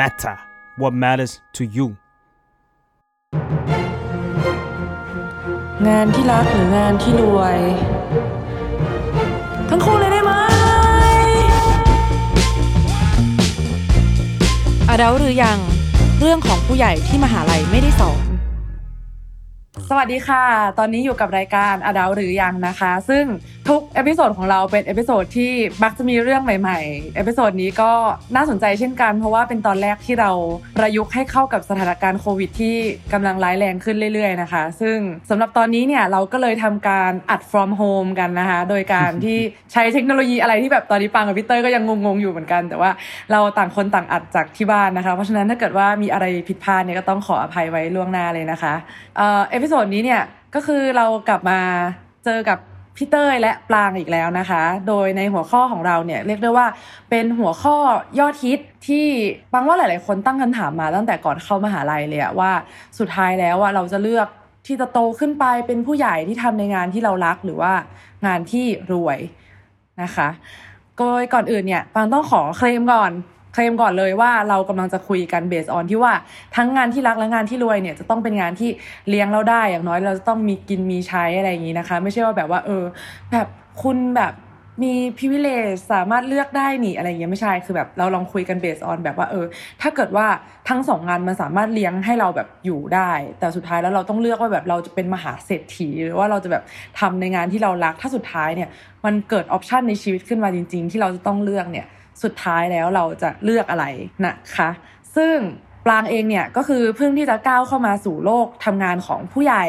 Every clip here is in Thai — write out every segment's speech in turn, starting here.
matter what matters to you งานที่รักหรืองานที่รวย ทั้งคู่เลยได้ไหม adult หรือยังเรื่องของผู้ใหญ่ที่มหาลัยไม่ได้สอน สวัสดีค่ะ ตอนนี้อยู่กับรายการอดาวหรือยังนะคะ ซึ่ง ทุก episode ของเราเป็น episode ที่มักจะมีเรื่องใหม่ๆ episode นี้ก็น่าสนใจเช่นกัน เพราะว่าเป็นตอนแรกที่เราประยุกต์ให้เข้ากับสถานการณ์โควิดที่กำลังร้ายแรงขึ้นเรื่อยๆนะคะ ซึ่งสำหรับตอนนี้เนี่ยเราก็เลยทำการอัด from home กันนะคะ โดยการที่ใช้เทคโนโลยีอะไรที่แบบตอนนี้ปรางกับพี่เต้ยก็ยังงงๆอยู่เหมือนกัน แต่ว่าเราต่างคนต่างอัดจากที่บ้านนะคะ เพราะฉะนั้นถ้าเกิดว่ามีอะไรผิดพลาดเนี่ยก็ต้องขออภัยไว้ล่วงหน้าเลยนะคะ episode นี้เนี่ยก็คือเรากลับมาเจอกับ พี่เต้ยและปลางอีกแล้วนะคะ โดยในหัวข้อของเราเนี่ยเรียกได้ว่าเป็นหัวข้อยอดฮิตที่ปังว่าหลาย ๆ คนตั้งคำถามมาตั้งแต่ก่อนเข้ามหาลัยเลยอะว่าสุดท้ายแล้วว่าเราจะเลือกที่จะโตขึ้นไปเป็นผู้ใหญ่ที่ทำในงานที่เรารักหรือว่างานที่รวยนะคะโดยก่อนอื่นเนี่ยปังต้องขอเคลมก่อน เคลมก่อนเลยว่าเรากำลังจะคุยกันเบสออนที่ว่าทั้งงานที่รักและงานที่รวยเนี่ยจะต้องเป็นงานที่เลี้ยงเราได้อย่างน้อยเราจะต้องมีกินมีใช้อะไรอย่างนี้นะคะ ไม่ใช่ว่าแบบว่า เออ แบบคุณแบบมีพิเวเลสามารถเลือกได้นี่อะไรอย่างเงี้ยไม่ใช่คือแบบเราลองคุยกันเบสออนแบบว่าเออ ถ้าเกิดว่าทั้งสองงานมันสามารถเลี้ยงให้เราแบบอยู่ได้ แต่สุดท้ายแล้วเราต้องเลือกว่าแบบเราจะเป็นมหาเศรษฐี หรือว่าเราจะแบบทำในงานที่เรารักถ้าสุดท้ายเนี่ย มันเกิดออปชันในชีวิตขึ้นมาจริง ๆ ที่เราจะต้องเลือกเนี่ย สุดท้ายแล้วเราจะเลือกอะไรนะคะ ซึ่งปลางเองเนี่ยก็คือเพิ่งที่จะก้าวเข้ามาสู่โลกทำงานของผู้ใหญ่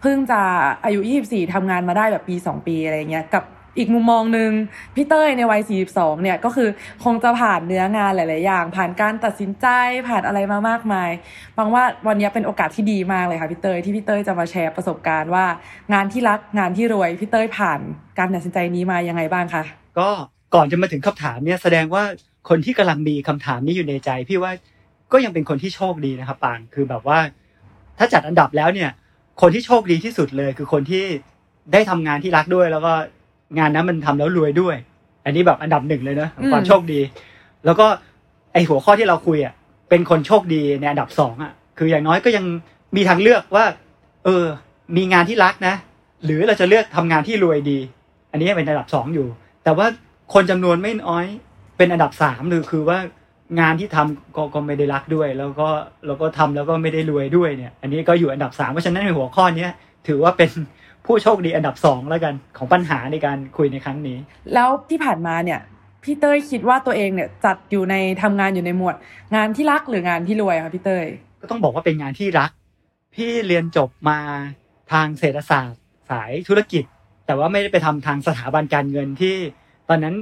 เพิ่งจะอายุ 24ทำงานมาได้แบบปี 2 ปีอะไรเงี้ยกับอีกมุมมองหนึ่งพี่เต้ยในวัย 42 เนี่ยก็คือคงจะผ่านเนื้องานหลาย ๆ อย่าง ผ่านการตัดสินใจผ่านอะไรมามากมายบังว่าวันนี้เป็นโอกาสที่ดีมากเลยค่ะพี่เต้ยที่พี่เต้ยจะมาแชร์ประสบการณ์ว่า งานที่รักงานที่รวยพี่เต้ยผ่านการตัดสินใจนี้มายังไงบ้างคะก็ ก่อนจะมาถึงคำถามเนี่ยแสดงว่าคนที่กำลังมีคำถามนี้อยู่ในใจ พี่ว่าก็ยังเป็นคนที่โชคดีนะครับปางคือแบบว่า ถ้าจัดอันดับแล้วเนี่ย คนที่โชคดีที่สุดเลย คือคนที่ได้ทำงานที่รักด้วย แล้วก็งานนั้นมันทำแล้วรวยด้วย อันนี้แบบอันดับหนึ่งเลยนะความอืมโชคดี แล้วก็ไอหัวข้อที่เราคุยอะเป็นคนโชคดีในอันดับสองอะ คืออย่างน้อยก็ยังมีทางเลือกว่า เออ มีงานที่รักนะ หรือเราจะเลือกทำงานที่รวยดี อันนี้เป็นอันดับสองอยู่ แต่ว่า คนจำนวนไม่น้อย เป็นอันดับสามหรือคือว่างานที่ทำก็ก็ไม่ได้รักด้วย แล้วก็แล้วก็ทำแล้วก็ไม่ได้รวยด้วยเนี่ย อันนี้ก็อยู่อันดับสามเพราะฉะนั้นในหัวข้อเนี้ยถือว่าเป็นผู้โชคดีอันดับสองแล้วกันของปัญหาในการคุยในครั้งนี้ แล้วที่ผ่านมาเนี่ยพี่เต้ยคิดว่าตัวเองเนี่ยจัดอยู่ในทำงานอยู่ในหมวด งานที่รักหรืองานที่รวยคะพี่เต้ยก็ต้องบอกว่าเป็นงานที่รัก พี่เรียนจบมาทางเศรษฐศาสตร์สายธุรกิจ แต่ว่าไม่ได้ไปทำทางสถาบันการเงินที่ ตอนนั้น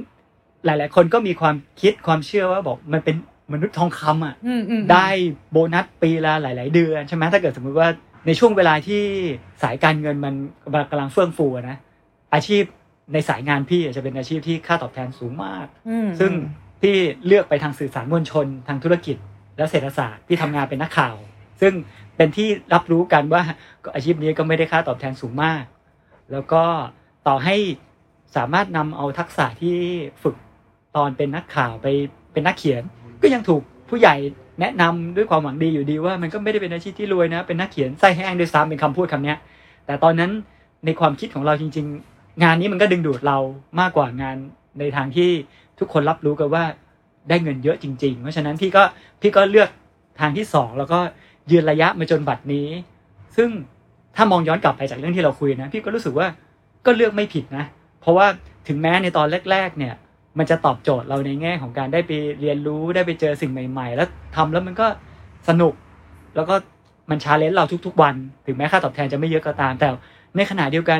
หลาย ๆ คนก็มีความคิดความเชื่อว่าบอกมันเป็นมนุษย์ทองคำอะอืมอืมได้โบนัสปีละหลาย ๆ เดือนใช่ไหมถ้าเกิดสมมุติว่าในช่วงเวลาที่สายการเงินมันกำลังเฟื่องฟูอะนะอาชีพในสายงานพี่อะจะเป็นอาชีพที่ค่าตอบแทนสูงมากอืมซึ่งพี่เลือกไปทางสื่อสารมวลชน ทางธุรกิจ และเศรษฐศาสตร์พี่ทำงานเป็นนักข่าว ซึ่งเป็นที่รับรู้กันว่าก็อาชีพนี้ก็ไม่ได้ค่าตอบแทนสูงมาก แล้วก็ต่อให้ สามารถนำเอาทักษะที่ฝึกตอนเป็นนักข่าวไปเป็นนักเขียน ก็ยังถูกผู้ใหญ่แนะนำด้วยความหวังดีอยู่ดีว่ามันก็ไม่ได้เป็นอาชีพที่รวยนะ เป็นนักเขียนไส้แห้งด้วยซ้ำเป็นคำพูดคำเนี้ย แต่ตอนนั้นในความคิดของเราจริง ๆ งานนี้มันก็ดึงดูดเรามากกว่างานในทางที่ทุกคนรับรู้กันว่าได้เงินเยอะจริง ๆ เพราะฉะนั้นพี่ก็พี่ก็เลือกทางที่สองแล้วก็ยืนระยะมาจนบัดนี้ ซึ่งถ้ามองย้อนกลับไปจากเรื่องที่เราคุยนะ พี่ก็รู้สึกว่าก็เลือกไม่ผิดนะ เพราะว่าถึงแม้ในตอนแรก ๆ เนี่ย มันจะตอบโจทย์เราในแง่ของการได้ไปเรียนรู้ได้ไปเจอสิ่งใหม่ ๆ แล้วทำแล้วมันก็สนุก แล้วก็มันชาเลนจ์เราทุก ๆ วัน ถึงแม้ค่าตอบแทนจะไม่เยอะก็ตาม แต่ในขณะเดียวกัน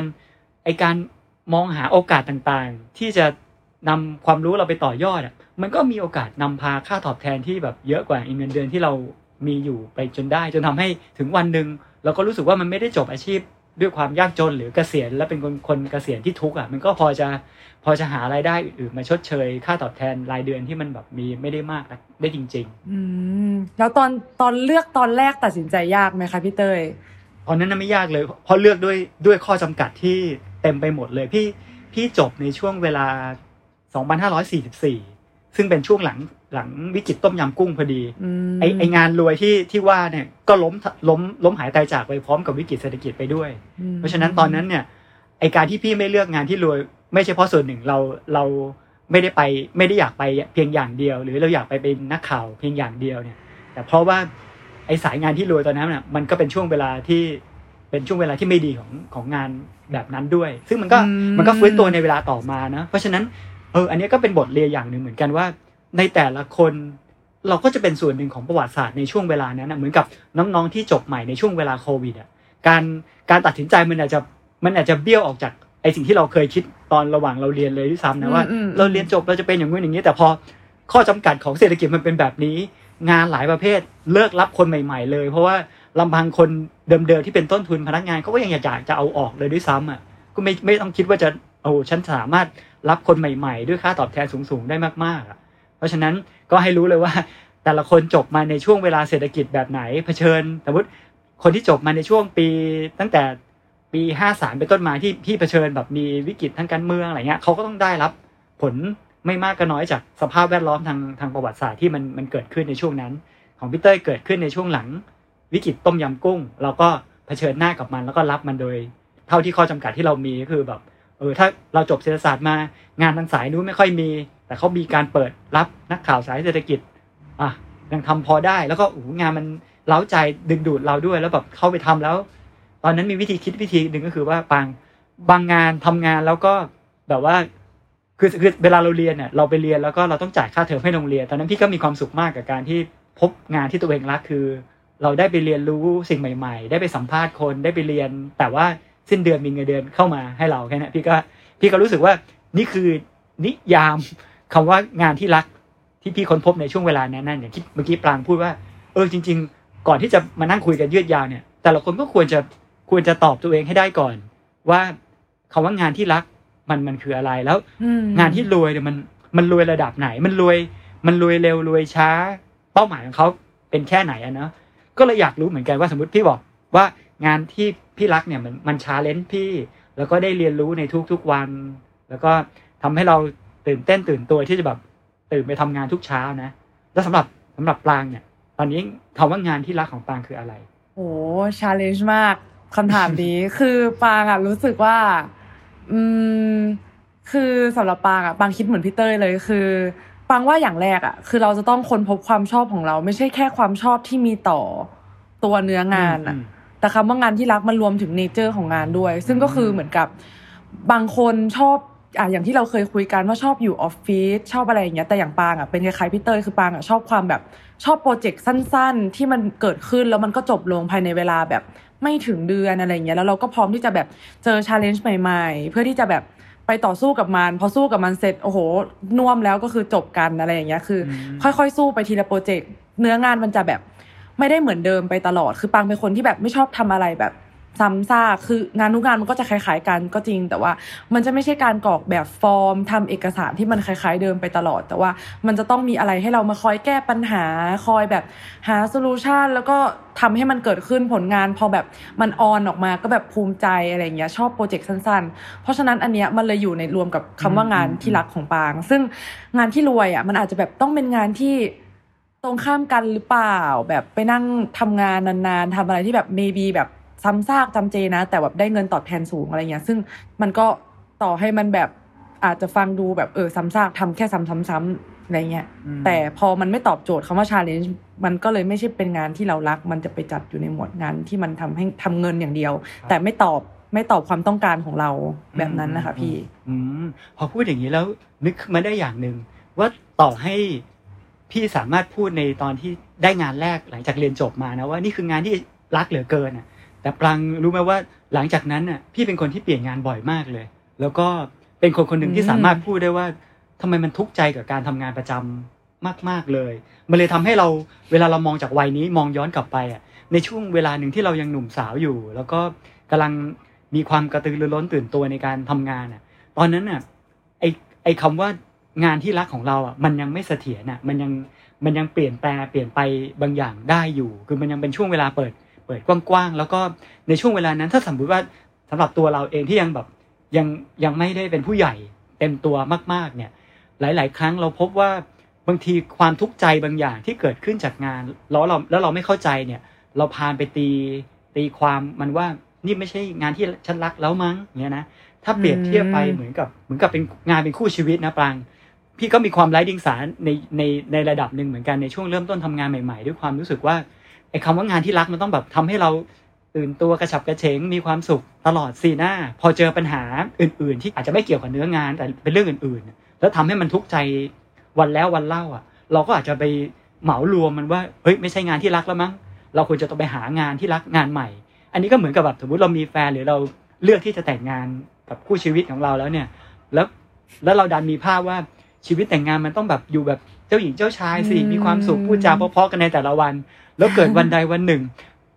ไอการมองหาโอกาสต่างๆ ที่จะนำความรู้เราไปต่อยอดอะมันก็มีโอกาสนำพาค่าตอบแทนที่แบบเยอะกว่าเงินเดือนที่เรามีอยู่ไปจนได้ จนทำให้ถึงวันหนึ่งเราก็รู้สึกว่ามันไม่ได้จบอาชีพ ด้วยความยากจนหรือเกษียณแล้วเป็นคนคนเกษียณที่ทุกข์อะมันก็พอจะพอจะหารายได้อื่นๆมาชดเชย ค่าตอบแทนรายเดือนที่มันแบบมีไม่ได้มากนะได้จริง ๆ อืมแล้วตอนตอนเลือกตอนแรกตัดสินใจยากไหมคะพี่เต้ยตอนนั้นน่ะไม่ยากเลยเพราะเลือกด้วยด้วยข้อจำกัดที่เต็มไปหมดเลยพี่พี่จบในช่วงเวลา 2544 ซึ่งเป็นช่วงหลังหลังวิกฤตต้มยำกุ้งพอดีมไอไองานรวยที่ที่ว่าเนี่ยก็ล้มล้มล้มหายตายจากไปพร้อมกับวิกฤตเศรษฐกิจไปด้วยอืมเพราะฉะนั้นตอนนั้นเนี่ยไอการที่พี่ไม่เลือกงานที่รวย ไม่ใช่เพราะส่วนหนึ่งเราเราไม่ได้ไปไม่ได้อยากไปเพียงอย่างเดียว หรือเราอยากไปเป็นนักข่าวเพียงอย่างเดียวเนี่ย แต่เพราะว่าไอสายงานที่รวยตอนนั้นน่ะมันก็เป็นช่วงเวลาที่เป็นช่วงเวลาที่ไม่ดีของของงานแบบนั้นด้วย ซึ่งมันก็อืมมันก็ฟื้นตัวในเวลาต่อมานะเพราะฉะนั้น เออ อันนี้ก็เป็นบทเรียนอย่างหนึ่งเหมือนกันว่า ในแต่ละคนเราก็จะเป็นส่วนหนึ่งของประวัติศาสตร์ในช่วงเวลานั้นนะเหมือนกับน้องๆที่จบใหม่ในช่วงเวลาโควิดอะการการตัดสินใจมันอาจจะมันอาจจะเบี้ยวออกจากไอสิ่งที่เราเคยคิดตอนระหว่างเราเรียนเลยด้วยซ้ำนะว่าอืมอืมเราเรียนจบเราจะเป็นอย่างนู้นอย่างนี้ แต่พอข้อจำกัดของเศรษฐกิจมันเป็นแบบนี้ งานหลายประเภทเลิกรับคนใหม่ ๆ เลย เพราะว่าลำพังคนเดิมๆที่เป็นต้นทุนพนักงานเขาก็ยังอยากจะเอาออกเลยด้วยซ้ำอะก็ไม่ไม่ต้องคิดว่าจะ โอ้ฉันสามารถรับคนใหม่ ๆ ด้วยค่าตอบแทนสูงๆได้มากๆอะเพราะฉะนั้นก็ให้รู้เลยว่า แต่ละคนจบมาในช่วงเวลาเศรษฐกิจแบบไหนเผชิญสมมติคนที่จบมาในช่วงปีตั้งแต่ปีห้าสามเป็นต้นมาที่ที่เผชิญแบบมีวิกฤตทางการเมืองอะไรเงี้ยเขาก็ต้องได้รับผลไม่มากก็น้อยจากสภาพแวดล้อมทางทางประวัติศาสตร์ที่มันมันเกิดขึ้นในช่วงนั้น ของพี่เต้ยเกิดขึ้นในช่วงหลัง วิกฤตต้มยำกุ้ง เราก็เผชิญหน้ากับมันแล้วก็รับมันโดย เท่าที่ข้อจำกัดที่เรามีก็คือแบบ เออถ้าเราจบเศรษฐศาสตร์มางานทางสายนู้นไม่ค่อยมี แต่เขามีการเปิดรับนักข่าวสายเศรษฐกิจอะยังทำพอได้ แล้วก็โอ้งานมันเล้าใจดึงดูดเราด้วยแล้วแบบเข้าไปทำแล้ว ตอนนั้นมีวิธีคิดวิธีหนึ่งก็คือว่าบางบางงานทำงานแล้วก็แบบว่าคือคือเวลาเราเรียนเนี่ยเราไปเรียนแล้วก็เราต้องจ่ายค่าเทอมให้โรงเรียนตอนนั้นพี่ก็มีความสุขมากกับการที่พบงานที่ตัวเองรักคือ เราได้ไปเรียนรู้สิ่งใหม่ ๆ ได้ไปสัมภาษณ์คนได้ไปเรียน แต่ว่า สิ้นเดือนมีเงินเดือนเข้ามาให้เราแค่นั้นพี่ก็พี่ก็รู้สึกว่านี่คือนิยามคำว่างานที่รักที่พี่ค้นพบในช่วงเวลานั้นนั่นอย่างที่เมื่อกี้ปรางพูดว่า เออจริง ๆ ก่อนที่จะมานั่งคุยกันยืดยาวเนี่ย แต่ละคนก็ควรจะควรจะตอบตัวเองให้ได้ก่อน ว่าคำว่างานที่รักมันมันคืออะไรแล้ว งานที่รวยเนี่ยมันมันรวยระดับไหน มันรวยมันรวยเร็วรวยช้า เป้าหมายของเขาเป็นแค่ไหนอะเนาะก็เลยอยากรู้เหมือนกันว่าสมมติพี่บอกว่างานที่ ที่พี่รักเนี่ยมันมัน challenge พี่ แล้วก็ได้เรียนรู้ในทุกๆวัน แล้วก็ทำให้เราตื่นเต้นตื่นตัวที่จะแบบตื่นไปทำงานทุกเช้านะ แล้วสำหรับสำหรับปรางเนี่ย ตอนนี้คำว่างานที่รักของปรางคืออะไรโอ้ challenge มากคำถามนี้คือปรางอะรู้สึกว่า อืม คือสำหรับปรางอะปรางคิดเหมือนพี่เต้ยเลยคือปรางว่าอย่างแรกอะคือเราจะต้องค้นพบความชอบของเรา ไม่ใช่แค่ความชอบที่มีต่อตัวเนื้องานอะอืม แต่คำว่างานที่รักมันรวมถึง nature ของงานด้วย ซึ่งก็คือเหมือนกับบางคนชอบอะอย่างที่เราเคยคุยกันว่าชอบอยู่ออฟฟิศชอบอะไรอย่างเงี้ยแต่อย่างปรางอะเป็นคล้ายๆพี่เต้ยคือปรางอะชอบความแบบชอบ project สั้น ๆ ที่มันเกิดขึ้นแล้วมันก็จบลงภายในเวลาแบบไม่ถึงเดือนอะไรอย่างเงี้ยแล้วเราก็พร้อมที่จะแบบเจอ challenge ใหม่ ๆ เพื่อที่จะแบบไปต่อสู้กับมัน พอสู้กับมันเสร็จโอ้โหน่วมแล้วก็คือจบกันอะไรอย่างเงี้ยคือค่อยๆ สู้ไปทีละ project เนื้องานมันจะแบบ ไม่ได้เหมือนเดิมไปตลอด คือปรางเป็นคนที่แบบไม่ชอบทำอะไรแบบซ้ำซากคืองานทุกงานมันก็จะคล้าย ๆ กันก็จริง แต่ว่ามันจะไม่ใช่การกรอกแบบฟอร์มทำเอกสารที่มันคล้าย ๆ เดิมไปตลอด แต่ว่ามันจะต้องมีอะไรให้เรามาคอยแก้ปัญหาคอยแบบหา solution แล้วก็ทำให้มันเกิดขึ้นผลงานพอแบบมัน on ออกมาก็แบบภูมิใจอะไรอย่างเงี้ยชอบ project สั้นๆ เพราะฉะนั้นอันเนี้ยมันเลยอยู่ในรวมกับคำว่างานที่รักของปราง ซึ่งงานที่รวยอะมันอาจจะแบบต้องเป็นงานที่ ตรงข้ามกันหรือเปล่า แบบไปนั่งทำงานนานๆทำอะไรที่แบบ maybe แบบซ้ำซากจำเจนะ แต่แบบได้เงินตอบแทนสูงอะไรเงี้ยซึ่งมันก็ต่อให้มันแบบอาจจะฟังดูแบบเออซ้ำซากทำแค่ซ้ำๆๆอะไรเงี้ยอืมแต่พอมันไม่ตอบโจทย์คำว่า challenge มันก็เลยไม่ใช่เป็นงานที่เรารัก มันจะไปจัดอยู่ในหมวดงานที่มันทำให้ทำเงินอย่างเดียว แต่ไม่ตอบไม่ตอบความต้องการของเราแบบนั้นนะคะพี่ อืมพอพูดอย่างนี้แล้วนึกขึ้นมาได้อย่างหนึ่งว่าต่อให้ พี่สามารถพูดในตอนที่ได้งานแรกหลังจากเรียนจบมานะว่านี่คืองานที่รักเหลือเกินอะ แต่ปรังรู้ไหมว่าหลังจากนั้นน่ะพี่เป็นคนที่เปลี่ยนงานบ่อยมากเลย แล้วก็เป็นคนคนหนึ่งที่สามารถพูดได้ว่าทำไมมันทุกข์ใจกับการทำงานประจำมาก ๆเลย มันเลยทำให้เราเวลาเรามองจากวัยนี้มองย้อนกลับไปอะในช่วงเวลาหนึ่งที่เรายังหนุ่มสาวอยู่ แล้วก็กำลังมีความกระตือรือร้นตื่นตัวในการทำงานอะ ตอนนั้นน่ะไอไอคำว่า งานที่รักของเราอะมันยังไม่เสถียรอะมันยังมันยังเปลี่ยนแปลงเปลี่ยนไปบางอย่างได้อยู่ คือมันยังเป็นช่วงเวลาเปิด เปิดกว้างๆแล้วก็ในช่วงเวลานั้นถ้าสมมติว่าสำหรับตัวเราเองที่ยังแบบยังยังไม่ได้เป็นผู้ใหญ่เต็มตัวมาก ๆ เนี่ย หลาย ๆ ครั้งเราพบว่าบางทีความทุกข์ใจบางอย่างที่เกิดขึ้นจากงานแล้วเราแล้วเราไม่เข้าใจเนี่ย เราพานไปตีตีความมันว่านี่ไม่ใช่งานที่ฉันรักแล้วมั้งเนี่ยนะถ้าเปรียบเทียบไปเหมือนกับเหมือนกับเป็นงานเป็นคู่ชีวิตนะปราง พี่ก็มีความไร้ดิงสาในในในระดับหนึ่งเหมือนกันในช่วงเริ่มต้นทำงานใหม่ๆ ด้วยความรู้สึกว่าไอ้คำว่างานที่รักมันต้องแบบทำให้เราตื่นตัวกระฉับกระเฉงมีความสุขตลอดสีหน้า พอเจอปัญหาอื่น ๆ ที่อาจจะไม่เกี่ยวกับเนื้องานแต่เป็นเรื่องอื่น ๆ แล้วทำให้มันทุกข์ใจวันแล้ววันเล่าอะ เราก็อาจจะไปเหมารวมมันว่าเฮ้ยไม่ใช่งานที่รักแล้วมั้งเราควรจะต้องไปหางานที่รักงานใหม่ อันนี้ก็เหมือนกับแบบสมมติเรามีแฟนหรือเราเลือกที่จะแต่งงานกับคู่ชีวิตของเราแล้วเนี่ย แล้วแล้วเราดันมีภาพว่า ชีวิตแต่งงานมันต้องแบบอยู่แบบเจ้าหญิงเจ้าชายสิอืมมีความสุขพูดจาเพราะๆกันในแต่ละวัน แล้วเกิดวันใดวันหนึ่ง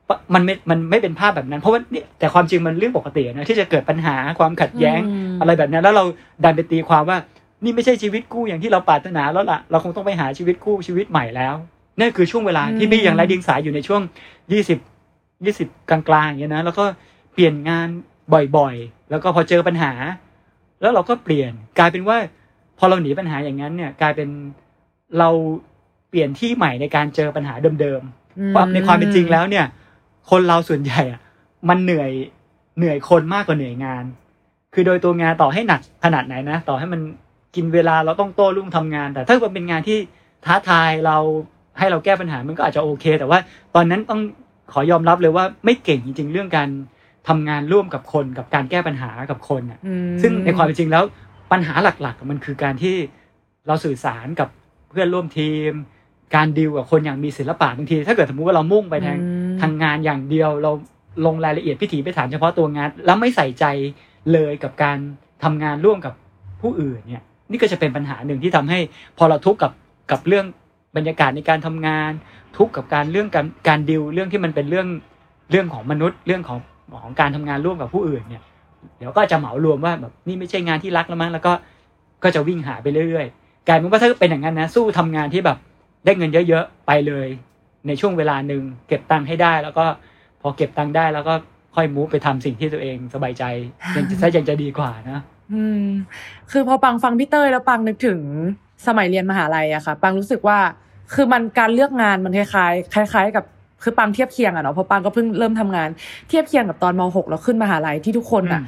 ปะมันไม่มันไม่เป็นภาพแบบนั้น เพราะว่าเนี่ยแต่ความจริงมันเรื่องปกตินะที่จะเกิดปัญหาความขัดแย้งมอะไรแบบนั้น แล้วเราดันไปตีความว่านี่ไม่ใช่ชีวิตคู่อย่างที่เราปรารถนาแล้วล่ะ เราคงต้องไปหาชีวิตคู่ชีวิตใหม่แล้วนั่นคือช่วงเวลาที่พี่ยังไร้เดียงสาอยู่ในช่วงยี่สิบยี่สิบกลางๆอย่างเงี้ยนะแล้วก็เปลี่ยนงานบ่อยๆ แล้วก็พอเจอปัญหา แล้วเราก็เปลี่ยนกลายเป็นว่าพ อเราหนีปัญหาอย่างนั้นเนี่ยกลายเป็นเราเปลี่ยนที่ใหม่ในการเจอปัญหาเดิมๆเพราะในความเป็นจริงแล้วเนี่ย คนเราส่วนใหญ่อะมันเหนื่อยเหนื่อยคนมากกว่าเหนื่อยงาน คือโดยตัวงานต่อให้หนักขนาดไหนนะ ต่อให้มันกินเวลาเราต้องโต้รุ่งทำงาน แต่ถ้ามันเป็นงานที่ท้าทายเราให้เราแก้ปัญหามันก็อาจจะโอเค แต่ว่าตอนนั้นต้องขอยอมรับเลยว่าไม่เก่งจริง ๆ เรื่องการทำงานร่วมกับคนกับการแก้ปัญหากับคนอะอืมซึ่งในความเป็นจริงแล้ว ปัญหาหลักๆ มันคือการที่เราสื่อสารกับเพื่อนร่วมทีม การดีลกับคนอย่างมีศิลปะบางที ถ้าเกิดสมมุติว่าเรามุ่งไปทางอืมทางงานอย่างเดียว เราลงรายละเอียดพิถีพิถันเฉพาะตัวงาน แล้วไม่ใส่ใจเลยกับการทำงานร่วมกับผู้อื่นเนี่ยนี่ก็จะเป็นปัญหาหนึ่งที่ทำให้พอเราทุกข์กับกับเรื่องบรรยากาศในการทำงาน ทุกข์กับการเรื่องการการดิวเรื่องที่มันเป็นเรื่องเรื่องของมนุษย์เรื่องของของการทำงานร่วมกับผู้อื่นเนี่ย เดี๋ยวก็จะเหมารวมว่าแบบนี่ไม่ใช่งานที่รักแล้วมั้งแล้วก็ก็จะวิ่งหาไปเรื่อยๆกลายเป็นว่าถ้าเป็นอย่างนั้นนะ สู้ทำงานที่แบบได้เงินเยอะๆไปเลย ในช่วงเวลาหนึ่งเก็บตังค์ให้ได้ แล้วก็พอเก็บตังค์ได้แล้วก็ค่อยมูฟไปทำสิ่งที่ตัวเองสบายใจยังจะยังจะดีกว่านะ อืม คือพอปังฟังพี่เต้ยแล้วปังนึกถึงสมัยเรียนมหาลัยอะค่ะ ปังรู้สึกว่าคือมันการเลือกงานมันคล้ายๆคล้าย ๆ กับ คือปังเทียบเคียงอะเนาะเพราะปังก็เพิ่งเริ่มทำงานเทียบเคียงกับตอนม .6 แล้วขึ้นมหาลัยที่ทุกคนอะอืม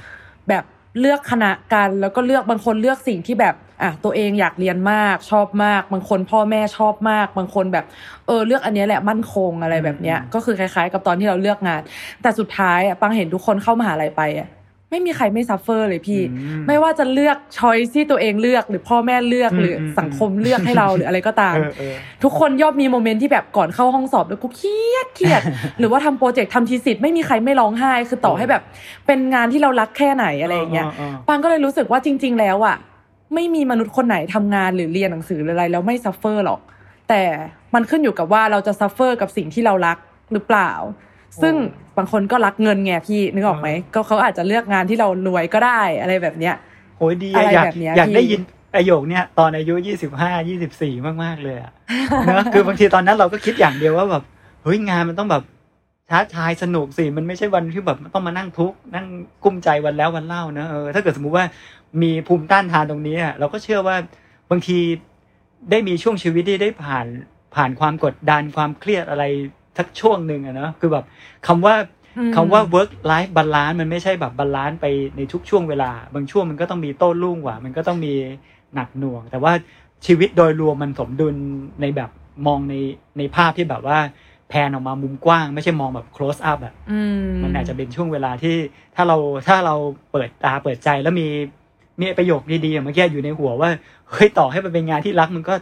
แบบเลือกคณะกันแล้วก็เลือกบางคนเลือกสิ่งที่แบบอะตัวเองอยากเรียนมากชอบมาก บางคนพ่อแม่ชอบมาก บางคนแบบเออเลือกอันเนี้ยแหละมั่นคงอะไรแบบเนี้ย ก็คือคล้าย ๆ กับตอนที่เราเลือกงาน แต่สุดท้ายอะปรางเห็นทุกคนเข้ามหาลัยไปอะ ไม่มีใครไม่ suffer เลยพี่อืมไม่ว่าจะเลือก choice ที่ตัวเองเลือกหรือพ่อแม่เลือกอืมหรืออมสังคมเลือกให้เราหรืออะไรก็ตามเออเออทุกคนย่อมมี moment ที่แบบก่อนเข้าห้องสอบแล้วกูเครียดเครียด หรือว่าทำ project ทำ thesis ไม่มีใครไม่ร้องไห้ คือต่อให้แบบ เป็นงานที่เรารักแค่ไหนอะไรอย่างเงี้ยปรางก็เลยรู้สึกว่าจริง ๆ แล้วอะไม่มีมนุษย์คนไหนทำงานหรือเรียนหนังสือหรืออะไรแล้วไม่ suffer หรอก แต่มันขึ้นอยู่กับว่าเราจะ suffer กับสิ่งที่เรารักหรือเปล่า ซึ่ง บางคนก็รักเงินไงพี่นึกออกไหมก็เขาอาจจะเลือกงานที่เรารวยก็ได้อะไรแบบเนี้ยโอ้ยดีอะไรอะอยากแบบเนี้ยอยากได้พี่ยินประโยคเนี้ยตอนอายุยี่สิบห้ายี่สิบสี่มากๆเลยอะเนอะคือบางทีตอนนั้นเราก็คิดอย่างเดียวว่าแบบเฮ้ยงานมันต้องแบบท้าทายสนุกสิมันไม่ใช่วันที่แบบต้องมานั่งทุกข์นั่งกลุ้มใจวันแล้ววันเล่านะเออถ้าเกิดสมมุติว่ามีภูมิต้านทานตรงนี้อะเราก็เชื่อว่าบางทีได้มีช่วงชีวิตที่ได้ผ่านผ่านความกดดันความเครียดอะไร สักช่วงหนึ่งอะเนอะคือแบบคำว่าอืมคำว่า work life balance มันไม่ใช่แบบ balance ไปในทุกช่วงเวลา บางช่วงมันก็ต้องมีโต้รุ่งบ้างมันก็ต้องมีหนักหน่วง แต่ว่าชีวิตโดยรวมมันสมดุลในแบบมองในในภาพที่แบบว่าแพนออกมามุมกว้าง ไม่ใช่มองแบบ close up อะอืมมันอาจจะเป็นช่วงเวลาที่ถ้าเราถ้าเราเปิดตาเปิดใจแล้วมีมีประโยคดีๆอย่างเมื่อกี้อยู่ในหัวว่าเฮ้ยต่อให้มันเป็นงานที่รักมันก็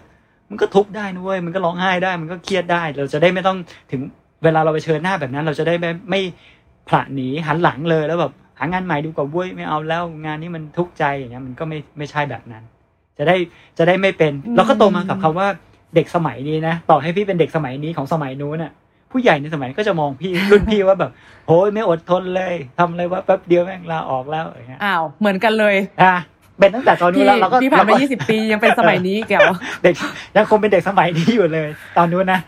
มันก็ทุกข์ได้นะเว้ยมันก็ร้องไห้ได้ มันก็เครียดได้ เราจะได้ไม่ต้องถึงเวลาเราไปเผชิญหน้าแบบนั้น เราจะได้ไม่ไม่ผละหนีหันหลังเลยแล้วแบบหางานใหม่ดีกว่าเว้ยไม่เอาแล้วงานนี้มันทุกข์ใจอย่างเงี้ยมันก็ไม่ไม่ใช่แบบนั้น จะได้จะได้ไม่เป็นเราก็โตมากับคำว่าเด็กสมัยนี้นะต่อให้พี่เป็นเด็กสมัยนี้ของสมัยนู้นน่ะ ผู้ใหญ่ในสมัยนั้นก็จะมองพี่รุ่นพี่ว่าแบบโอ้ยไม่อดทนเลยทำอะไรว่าแป๊บเดียวแม่งลาออกแล้วอย่างเงี้ยอ้าวเหมือนกันเลยอะ เป็นตั้งแต่ตอนนู้พี่นแล้วเราก็พี่ผ่านมาเรก็20 ปียังเป็นสมัยนี้แกวเด็กยังคงเป็นเด็กสมัยนี้อยู่เลย ตอนนู้นนะ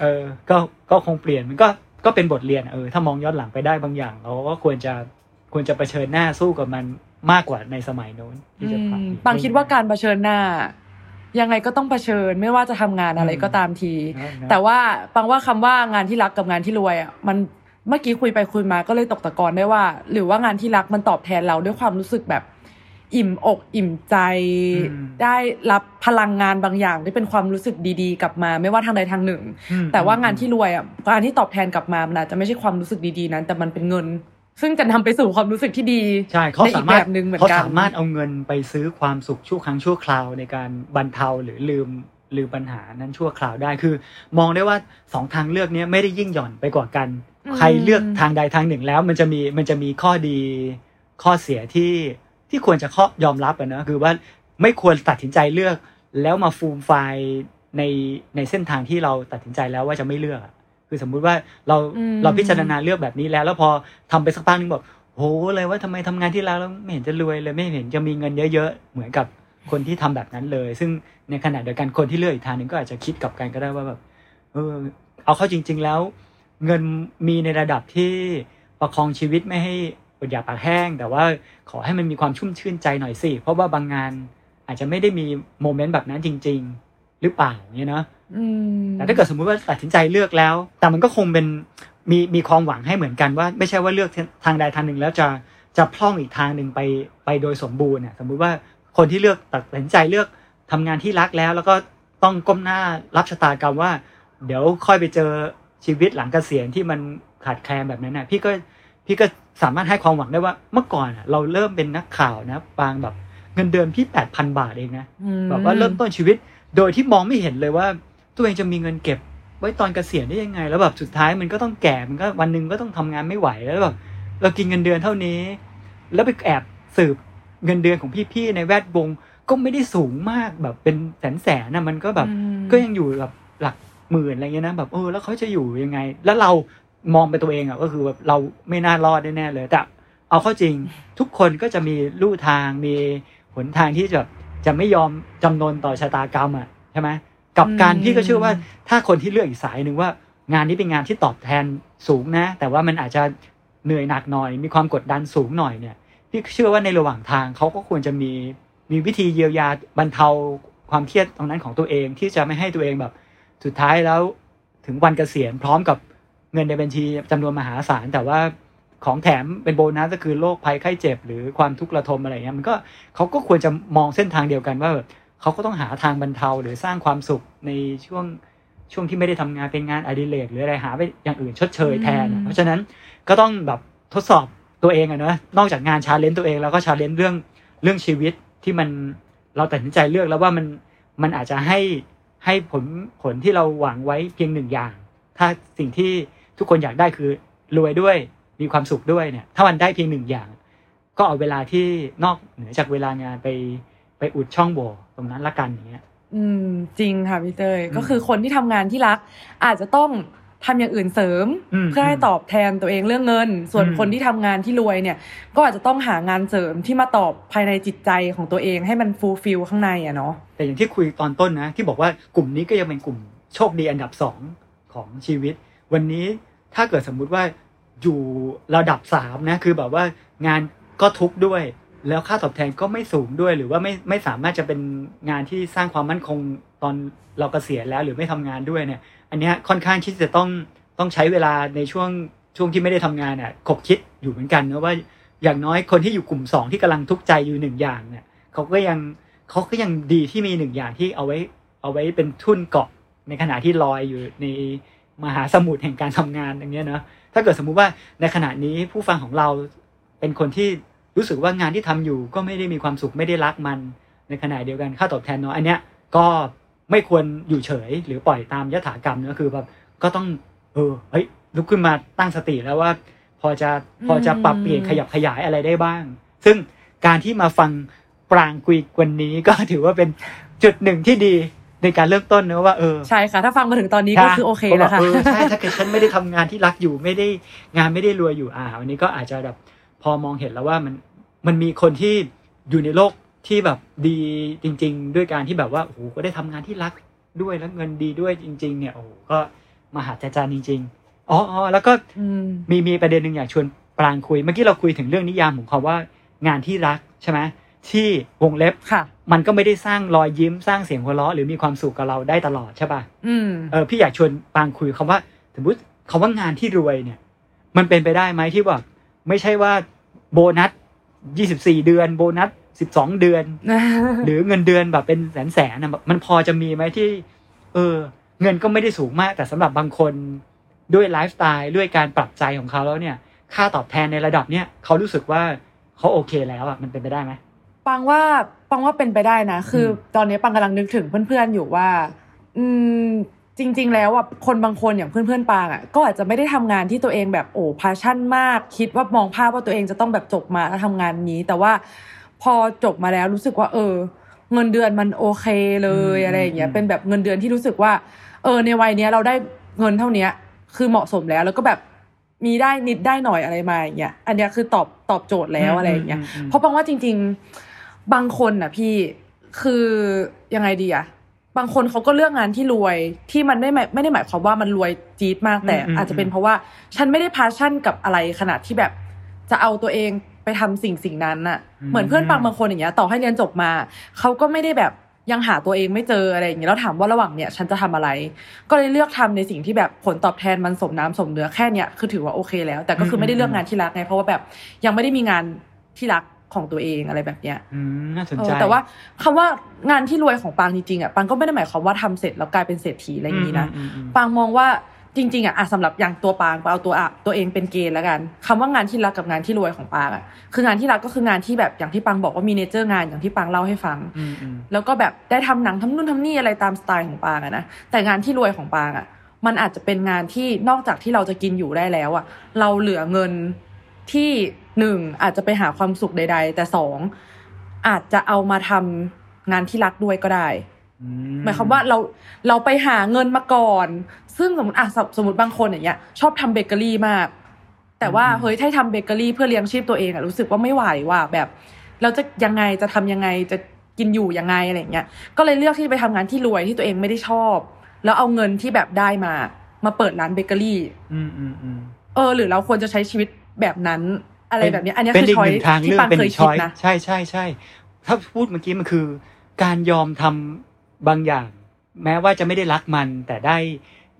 เออ ก็ก็คงเปลี่ยนมันก็ก็เป็นบทเรียนเออถ้ามองย้อนหลังไปได้บางอย่าง เราก็ควรจะควรจะเผชิญหน้าสู้กับมันมากกว่าในสมัยโน้นที่จะผ่านปังคิดว่าการเผชิญหน้า ยังไงก็ต้องเผชิญไม่ว่าจะทำงานอะไรอืมก็ตามทีนะนะแต่ว่าฟังว่าคำว่างานที่รักกับงานที่รวยอะมันเมื่อกี้คุยไปคุยมาก็เลยตกตะกอนได้ว่า หรือว่างานที่รักมันตอบแทนเราด้วยความรู้สึกแบบ อิ่มอกอิ่มใจอืมได้รับพลังงานบางอย่างที่เป็นความรู้สึกดีๆ กลับมา ไม่ว่าทางใดทางหนึ่งอืมแต่ว่างานที่รวยอะงานที่ตอบแทนกลับมามันอาจจะไม่ใช่ความรู้สึกดีๆนั้น แต่มันเป็นเงิน ซึ่งจะนำไปสู่ความรู้สึกที่ดีใช่เขาในอีสากมารถแบบหนึ่งเหมือนเขากันสามารถเอาเงินไปซื้อความสุขชั่วครั้งชั่วคราวในการบรรเทาหรือลืมลืมปัญหานั้นชั่วคราวได้คือ มองได้ว่าสองทางเลือกเนี้ยไม่ได้ยิ่งหย่อนไปกว่ากันอืมใครเลือกทางใดทางหนึ่งแล้ว มันจะมีมันจะมีข้อดีข้อเสียที่ ที่ควรจะข้อยอมรับอะนะคือว่าไม่ควรตัดสินใจเลือก แล้วมาฟูมไฟล์ในในเส้นทางที่เราตัดสินใจแล้วว่าจะไม่เลือกอะคือสมมุติว่าเราอืมเราพิจารณาเลือกแบบนี้แล้ว แล้วพอทำไปสักพักหนึงบอกโหเลยว่าทำไมทำงานที่แล้วแล้วไม่เห็นจะรวยเลยไม่เห็นจะมีเงินเยอะๆเหมือนกับคนที่ทำแบบนั้นเลย ซึ่งในขณะเดียวกันคนที่เลือกอีกทางหนึ่งก็อาจจะคิดกลับกันก็ได้ว่าแบบเออเอาเข้าจริง ๆ แล้ว เงินมีในระดับที่ประคองชีวิตไม่ให้ อดอยากปากแห้ง แต่ว่าขอให้มันมีความชุ่มชื่นใจหน่อยสิ เพราะว่าบางงานอาจจะไม่ได้มีโมเมนต์แบบนั้นจริง ๆ หรือเปล่าเนี่ยเนาะอืมแต่ถ้าเกิดสมมุติว่าตัดสินใจเลือกแล้ว แต่มันก็คงเป็นมีมีความหวังให้เหมือนกันว่า ไม่ใช่ว่าเลือกทางใดทางหนึ่งแล้วจะจะพร่องอีกทางหนึ่งไปไปโดยสมบูรณ์เนี่ยสมมุติว่าคนที่เลือกตัดสินใจเลือกทำงานที่รักแล้ว แล้วก็ต้องก้มหน้ารับชะตากรรมว่า เดี๋ยวค่อยไปเจอชีวิตหลังเกษียณที่มันขาดแคลนแบบนั้นน่ะพี่ก็พี่ก็ สามารถให้ความหวังได้ว่าเมื่อก่อนอะเราเริ่มเป็นนักข่าวนะปางแบบเงินเดือนพี่แปดพันบาทเองนะอืมแบบว่าเริ่มต้นชีวิต โดยที่มองไม่เห็นเลยว่า ตัวเองจะมีเงินเก็บ ไว้ตอนเกษียณได้ยังไง แล้วแบบสุดท้ายมันก็ต้องแก่มันก็วันหนึ่งก็ต้องทำงานไม่ไหวแล้วแบบเรากินเงินเดือนเท่านี้ แล้วไปแอบสืบเงินเดือนของพี่ๆในแวดวงก็ไม่ได้สูงมากแบบเป็นแสนแสนๆนะมันก็แบบอืมก็ยังอยู่แบบหลักหมื่นอะไรเงี้ยนะแบบเออแล้วเขาจะอยู่ยังไง แล้วเรา มองไปตัวเองอะก็คือแบบเราไม่น่ารอดแน่ๆเลย แต่เอาเข้าจริงทุกคนก็จะมีลู่ทางมีหนทางที่จะจะไม่ยอมจำนนต่อชะตากรรมอะใช่ไหมกับการอืมพี่ก็เชื่อว่าถ้าคนที่เลือกอีกสายหนึ่งว่างานนี้เป็นงานที่ตอบแทนสูงนะ แต่ว่ามันอาจจะเหนื่อยหนักหน่อย มีความกดดันสูงหน่อยเนี่ย พี่เชื่อว่าในระหว่างทางเขาก็ควรจะมีมีวิธีเยียวยาบรรเทาความเครียดตรงนั้นของตัวเองที่จะไม่ให้ตัวเองแบบ สุดท้ายแล้วถึงวันเกษียณพร้อมกับ เงินในบัญชีจำนวนมหาศาล แต่ว่าของแถมเป็นโบนัสก็คือโรคภัยไข้เจ็บ หรือความทุกข์ระทมอะไรเงี้ยมันก็เขาก็ควรจะมองเส้นทางเดียวกันว่าแบบเขาก็ต้องหาทางบรรเทาหรือสร้างความสุขในช่วงช่วงที่ไม่ได้ทำงานเป็นงานอดิเรกหรืออะไรหาไปอย่างอื่นชดเชยแทน เพราะฉะนั้นก็ต้องแบบทดสอบตัวเองอะเนอะนอกจากงาน challenge ตัวเองแล้วก็ challenge เรื่องเรื่องชีวิตที่มันเราตัดสินใจเลือกแล้วว่ามันมันอาจจะให้ให้ผลผลที่เราหวังไว้เพียงหนึ่งอย่าง ถ้าสิ่งที่ ทุกคนอยากได้คือรวยด้วยมีความสุขด้วยเนี่ย ถ้ามันได้เพียงหนึ่งอย่าง ก็เอาเวลาที่นอกเหนือจากเวลางานไปไปอุดช่องโหว่ตรงนั้นละกันอย่างเงี้ย อืม จริงค่ะพี่เต้ยอืมก็คือคนที่ทำงานที่รัก อาจจะต้องทำอย่างอื่นเสริมอืมเพื่อให้ตอบแทนตัวเองเรื่องเงิน ส่วนอืมคนที่ทำงานที่รวยเนี่ย ก็อาจจะต้องหางานเสริมที่มาตอบภายในจิตใจของตัวเองให้มันฟูลฟิลข้างในอะเนาะแต่อย่างที่คุยตอนต้นนะ ที่บอกว่ากลุ่มนี้ก็ยังเป็นกลุ่มโชคดีอันดับสองของชีวิต วันนี้ถ้าเกิดสมมุติว่าอยู่ระดับสามนะคือแบบว่างานก็ทุกข์ด้วย แล้วค่าตอบแทนก็ไม่สูงด้วย หรือว่าไม่ไม่สามารถจะเป็นงานที่สร้างความมั่นคงตอนเราเกษียณแล้วหรือไม่ทำงานด้วยเนี่ย อันนี้ค่อนข้างที่จะต้องต้องใช้เวลาในช่วงช่วงที่ไม่ได้ทำงานอะขบคิดอยู่เหมือนกันนะว่าอย่างน้อยคนที่อยู่กลุ่มสองที่กำลังทุกข์ใจอยู่หนึ่งอย่างเนี่ยเขาก็ยังเขาก็ยังดีที่มีหนึ่งอย่างที่เอาไว้เอาไว้เป็นทุนเกาะในขณะที่ลอยอยู่ใน มหาสมุทรแห่งการทำงานอย่างเงี้ยเนาะถ้าเกิดสมมุติว่าในขณะนี้ผู้ฟังของเราเป็นคนที่รู้สึกว่างานที่ทำอยู่ก็ไม่ได้มีความสุขไม่ได้รักมัน ในขณะเดียวกันค่าตอบแทนน้อยอันเนี้ยก็ไม่ควรอยู่เฉยหรือปล่อยตามยถากรรมเนอะคือแบบก็ต้องเออเฮ้ยลุกขึ้นมาตั้งสติแล้วว่า พอจะพอจะปรับเปลี่ยนขยับขยายอะไรได้บ้าง ซึ่งการที่มาฟังปรางคุยวันนี้ก็ถือว่าเป็นจุดหนึ่งที่ดี ในการเริ่มต้นนะว่าเออใช่ค่ะ ถ้าฟังมาถึงตอนนี้ก็คือโอเคก็บแล้อวกค่ะเออใช่ถ้าเกิดฉันไม่ได้ทำงานที่รักอยู่ไม่ได้งานไม่ได้รวยอยู่อ่าวันนี้ก็อาจจะแบบพอมองเห็นแล้วว่ามันมันมีคนที่อยู่ในโลกที่แบบดีจริง ๆ ด้วยการที่แบบว่าโอ้โหก็ได้ทำงานที่รักด้วยแล้วเงินดีด้วยจริง ๆ เนี่ยโอ้โหก็มหาจารย์จริง ๆอ๋ออ๋อแล้วก็อืมมีมีประเด็นหนึ่งอยากชวนปรางคุย เมื่อกี้เราคุยถึงเรื่องนิยามของคำว่างานที่รักใช่ไหม ที่วงเล็บค่ะ มันก็ไม่ได้สร้างรอยยิ้มสร้างเสียงหัวเราะหรือมีความสุขกับเราได้ตลอดใช่ป่ะอืมเออพี่อยากชวนปางคุยคำว่าสมมติคำว่างานที่รวยเนี่ย มันเป็นไปได้ไหมที่แบบไม่ใช่ว่าโบนัส24เดือน โบนัส12เดือน หรือเงินเดือนแบบเป็นแสนแสนๆนะมันพอจะมีไหมที่ เออ เงินก็ไม่ได้สูงมาก แต่สำหรับบางคนด้วยไลฟ์สไตล์ด้วยการปรับใจของเขาแล้วเนี่ย ค่าตอบแทนในระดับเนี้ยเขารู้สึกว่าเขาโอเคแล้วอะมันเป็นไปได้ไหม ปังว่าปังว่าเป็นไปได้นะ คืออมตอนนี้ปังกำลังนึกถึงเพื่อนๆอยู่ว่า อืมจริง ๆ แล้วอะคนบางคนอย่างเพื่อนๆปางอะก็อาจจะไม่ได้ทำงานที่ตัวเองแบบโอ้พาชั่นมาก คิดว่ามองภาพว่าตัวเองจะต้องแบบจบมาแล้วทำงานนี้ แต่ว่าพอจบมาแล้วรู้สึกว่า เออ เงินเดือนมันโอเคเลยอะไรอย่างเงี้ยเป็นแบบเงินเดือนที่รู้สึกว่า เออ ในวัยเนี้ยเราได้เงินเท่าเนี้ยคือเหมาะสมแล้วแล้วก็แบบมีได้นิดได้หน่อยอะไรมาอย่างเงี้ยอันเนี้ยคือตอบตอบโจทย์แล้วอะไรอย่างเงี้ยมมเพราะบางว่าจริง ๆ บางคนน่ะพี่คือยังไงดีอะบางคนเขาก็เลือกงานที่รวยที่มันไม่หมายไม่ได้หมายความว่ามันรวยจี๊ดมากแต่อืมอืมอาจจะเป็นเพราะว่าฉันไม่ได้พาชั่นกับอะไรขนาดที่แบบจะเอาตัวเองไปทำสิ่งสิ่งนั้นน่ะ เหมือนเพื่อนบางบางคนอย่างเงี้ยต่อให้เรียนจบมาเขาก็ไม่ได้แบบยังหาตัวเองไม่เจออะไรอย่างเงี้ยแล้วถามว่าระหว่างเนี้ยฉันจะทำอะไร ก็เลยเลือกทำในสิ่งที่แบบผลตอบแทนมันสมน้ำสมเนื้อแค่เนี้ยคือถือว่าโอเคแล้ว แต่ก็คือไม่ได้เลือกงานที่รักไงเพราะว่าแบบยังไม่ได้มีงานที่รัก ของตัวเองอะไรแบบเนี้ยอืมน่าสนเอใจอแต่ว่าคำว่างานที่รวยของปางจริงๆอะปางก็ไม่ได้หมายความว่าทำเสร็จแล้วกลายเป็นเศรษฐีอะไรอย่างนี้นะอืมอืมอืมปางมองว่าจริงๆอะอะสำหรับอย่างตัวปางปางเอาตัวอะตัวเองเป็นเกณฑ์แล้วกันคำว่างานที่รักกับงานที่รวยของปางอะคืองานที่รักก็คืองานที่แบบอย่างที่ปางบอกว่ามีเนเจอร์งานอย่างที่ปางเล่าให้ฟังอืมอืมแล้วก็แบบได้ทำหนังทำนู่นทำนี่อะไรตามสไตล์ของปางอะนะแต่งานที่รวยของปางอะมันอาจจะเป็นงานที่นอกจากที่เราจะกินอยู่ได้แล้วอะเราเหลือเงินที่ หนึ่งอาจจะไปหาความสุขใด ๆ แต่สองอาจจะเอามาทำงานที่รักด้วยก็ได้อืหมายความว่าเราเราไปหาเงินมาก่อน ซึ่งสมมติอะสมสมมติบางคนอย่างเงี้ย ชอบทำเบเกอรี่มาก แต่ว่าเฮ้ยถ้าทำเบเกอรี่เพื่อเลี้ยงชีพตัวเองอะรู้สึกว่าไม่ไหวว่าแบบ เราจะยังไงจะทำยังไงจะกินอยู่ยังไงอะไรอย่างเงี้ยก็เลยเลือกที่ไปทำงานที่รวยที่ตัวเองไม่ได้ชอบ แล้วเอาเงินที่แบบได้มา มาเปิดร้านเบเกอรี่ อืมอืมอืมเออ หรือเราควรจะใช้ชีวิตแบบนั้น อะไรแบบเนี้ยอันเนี้ยเป็นคืออีกช้อยหนึ่งทางที่เลือกปังเป็นเคยอีกคิช้ดอยนะใช่ใช่ใช่ถ้าพูดเมื่อกี้มันคือ การยอมทำบางอย่าง แม้ว่าจะไม่ได้รักมัน แต่ได้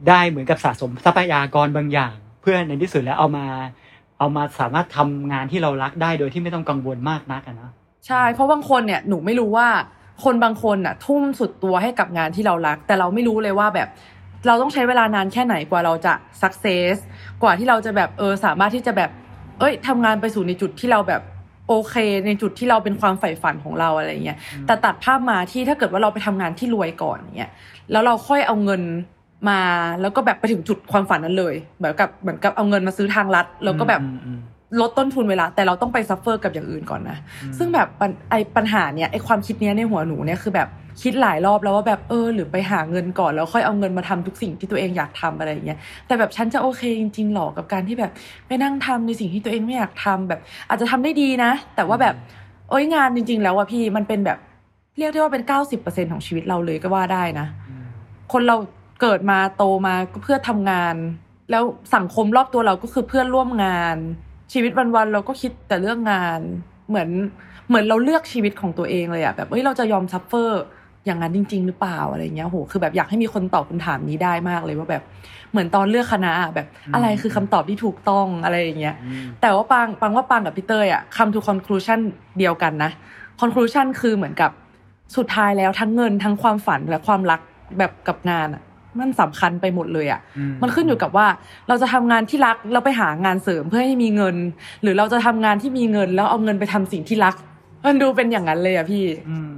ได้เหมือนกับสะสมทรัพยากรบางอย่าง เพื่อในที่สุดแล้วเอามา เอามาสามารถทำงานที่เรารักได้โดยที่ไม่ต้องกังวลมากนักอะนะใช่ เพราะบางคนเนี่ยหนูไม่รู้ว่าคนบางคนน่ะ ทุ่มสุดตัวให้กับงานที่เรารัก แต่เราไม่รู้เลยว่าแบบเราต้องใช้เวลานานแค่ไหนกว่าเราจะ success กว่าที่เราจะแบบเออสามารถที่จะแบบ เอ้ยทำงานไปสู่ในจุดที่เราแบบโอเค ในจุดที่เราเป็นความใฝ่ฝันของเราอะไรเงี้ยอืมแต่ตัดภาพมาที่ถ้าเกิดว่าเราไปทำงานที่รวยก่อนเนี้ยแล้วเราค่อยเอาเงินมาแล้วก็แบบไปถึงจุดความฝันนั้นเลยเหมือนกับเหมือนกับเอาเงินมาซื้อทางลัด แล้วก็แบบอืมอืม ลดต้นทุนเวลา แต่เราต้องไป suffer กับอย่างอื่นก่อนนะอืมซึ่งแบบปัญไอปัญหาเนี้ยไอความคิดเนี้ยในหัวหนูเนี่ยคือแบบคิดหลายรอบแล้วว่าแบบเออ หรือไปหาเงินก่อนแล้วค่อยเอาเงินมาทำทุกสิ่งที่ตัวเองอยากทำอะไรอย่างเงี้ยแต่แบบฉันจะโอเคจริงๆหรอกับการที่แบบไปนั่งทำในสิ่งที่ตัวเองไม่อยากทำแบบ อาจจะทำได้ดีนะ แต่ว่าแบบเอ้ยงานจริง ๆ แล้วอะพี่มันเป็นแบบเรียกได้ว่าเป็นเก้าสิบเปอร์เซ็นของชีวิตเราเลยก็ว่าได้นะอืมคนเราเกิดมาโตมาก็เพื่อทำงาน แล้วสังคมรอบตัวเราก็คือเพื่อนร่วมงาน ชีวิตวันๆเราก็คิดแต่เรื่องงานเหมือนเหมือนเราเลือกชีวิตของตัวเองเลยอะแบบเอ้ยเราจะยอม suffer อย่างนั้นจริง ๆ หรือเปล่าอะไรเงี้ยโหคือแบบอยากให้มีคนตอบคำถามนี้ได้มากเลยว่าแบบเหมือนตอนเลือกคณะอะแบบอะไรคือคำตอบที่ถูกต้องอะไรอย่างเงี้ยอืมแต่ว่าปรางปรางว่าปรางกับพี่เต้ยอะ come to conclusion เดียวกันนะ conclusion คือเหมือนกับสุดท้ายแล้วทั้งเงินทั้งความฝันและความรักแบบกับงานอะ มันสำคัญไปหมดเลยอะอืมันขึ้นอยู่กับว่าเราจะทำงานที่รักเราไปหางานเสริมเพื่อให้มีเงิน หรือเราจะทำงานที่มีเงิน แล้วเอาเงินไปทำสิ่งที่รัก มันดูเป็นอย่างนั้นเลยอะพี่อืม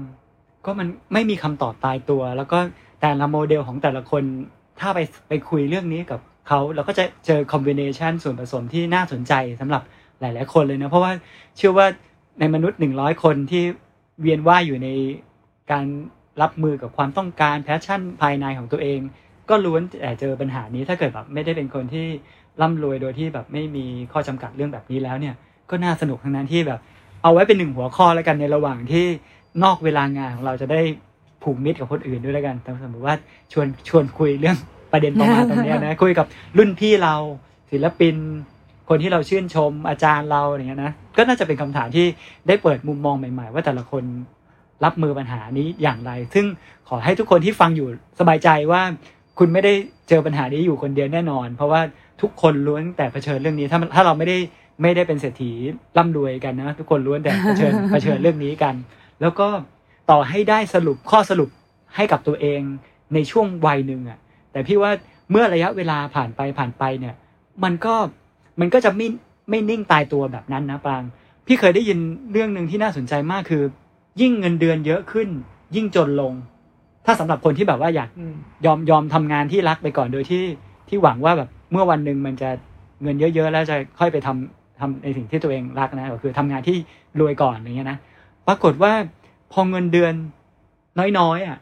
ก็มันไม่มีคำตอบตายตัว แล้วก็แต่ละโมเดลของแต่ละคนถ้าไปไปคุยเรื่องนี้กับเขาเราก็จะเจอ combination ส่วนผสมที่น่าสนใจสำหรับหลาย ๆ คนเลยนะ เพราะว่าเชื่อว่าในมนุษย์หนึ่งร้อยคนที่เวียนว่ายอยู่ในการรับมือกับความต้องการ passion ภายในของตัวเอง ก็ล้วนแต่เจอปัญหานี้ถ้าเกิดแบบไม่ได้เป็นคนที่ร่ำรวยโดยที่แบบไม่มีข้อจำกัดเรื่องแบบนี้แล้วเนี่ย ก็น่าสนุกทั้งนั้นที่แบบ เอาไว้เป็นหนึ่งหัวข้อแล้วกันในระหว่างที่นอกเวลางานของเราจะได้ผูกมิตรกับคนอื่นด้วยแล้วกันแต่สมมติว่าชวนชวนคุยเรื่องประเด็นประมาณตรงเนี้ยนะคุยกับรุ่นพี่เราศิลปิน คนที่เราชื่นชมอาจารย์เราอย่างเงี้ยนะก็น่าจะเป็นคำถามที่ได้เปิดมุมมองใหม่ ๆ ว่าแต่ละคนรับมือปัญหานี้อย่างไร ซึ่งขอให้ทุกคนที่ฟังอยู่สบายใจว่า คุณไม่ได้เจอปัญหานี้อยู่คนเดียวแน่นอน เพราะว่าทุกคนล้วนแต่เผชิญเรื่องนี้ ถ้าถ้าเราไม่ได้ไม่ได้เป็นเศรษฐีร่ำรวยกันนะ ทุกคนล้วนแต่เผชิญเผชิญเรื่องนี้กัน แล้วก็ต่อให้ได้สรุปข้อสรุปให้กับตัวเองในช่วงวัยหนึ่งอะแต่พี่ว่าเมื่อระยะเวลาผ่านไปผ่านไปเนี่ย มันก็มันก็จะไม่ไม่นิ่งตายตัวแบบนั้นนะปาง พี่เคยได้ยินเรื่องหนึ่งที่น่าสนใจมากคือ ยิ่งเงินเดือนเยอะขึ้น ยิ่งจนลง ถ้าสำหรับคนที่แบบว่าอยากอืมยอมยอมทำงานที่รักไปก่อนโดยที่ที่หวังว่าแบบเมื่อวันหนึ่งมันจะเงินเยอะ ๆ แล้วจะค่อยไปทำทำในสิ่งที่ตัวเองรักนะก็คือทำงานที่รวยก่อนอย่างเงี้ยนะปรากฏว่าพอเงินเดือนน้อยๆอะ